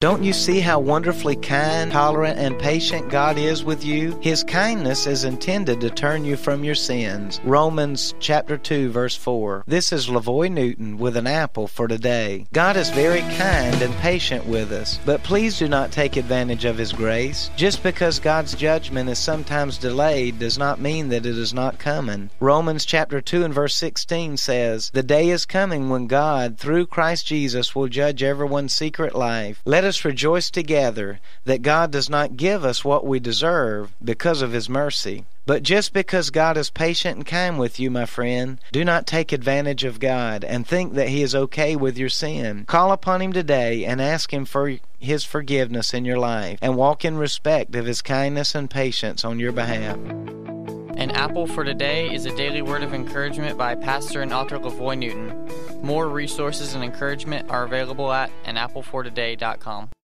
Don't you see how wonderfully kind, tolerant, and patient God is with you? His kindness is intended to turn you from your sins. Romans chapter 2 verse 4. This is LaVoy Newton with an apple for today. God is very kind and patient with us, but please do not take advantage of his grace. Just because God's judgment is sometimes delayed does not mean that it is not coming. Romans chapter 2 and verse 16 says, "The day is coming when God, through Christ Jesus, will judge everyone's secret life. Let us rejoice together that God does not give us what we deserve because of His mercy. But just because God is patient and kind with you, my friend, do not take advantage of God and think that He is okay with your sin. Call upon Him today and ask Him for His forgiveness in your life and walk in respect of His kindness and patience on your behalf. An Apple for Today is a daily word of encouragement by pastor and author LaVoy Newton. More resources and encouragement are available at anapplefortoday.com.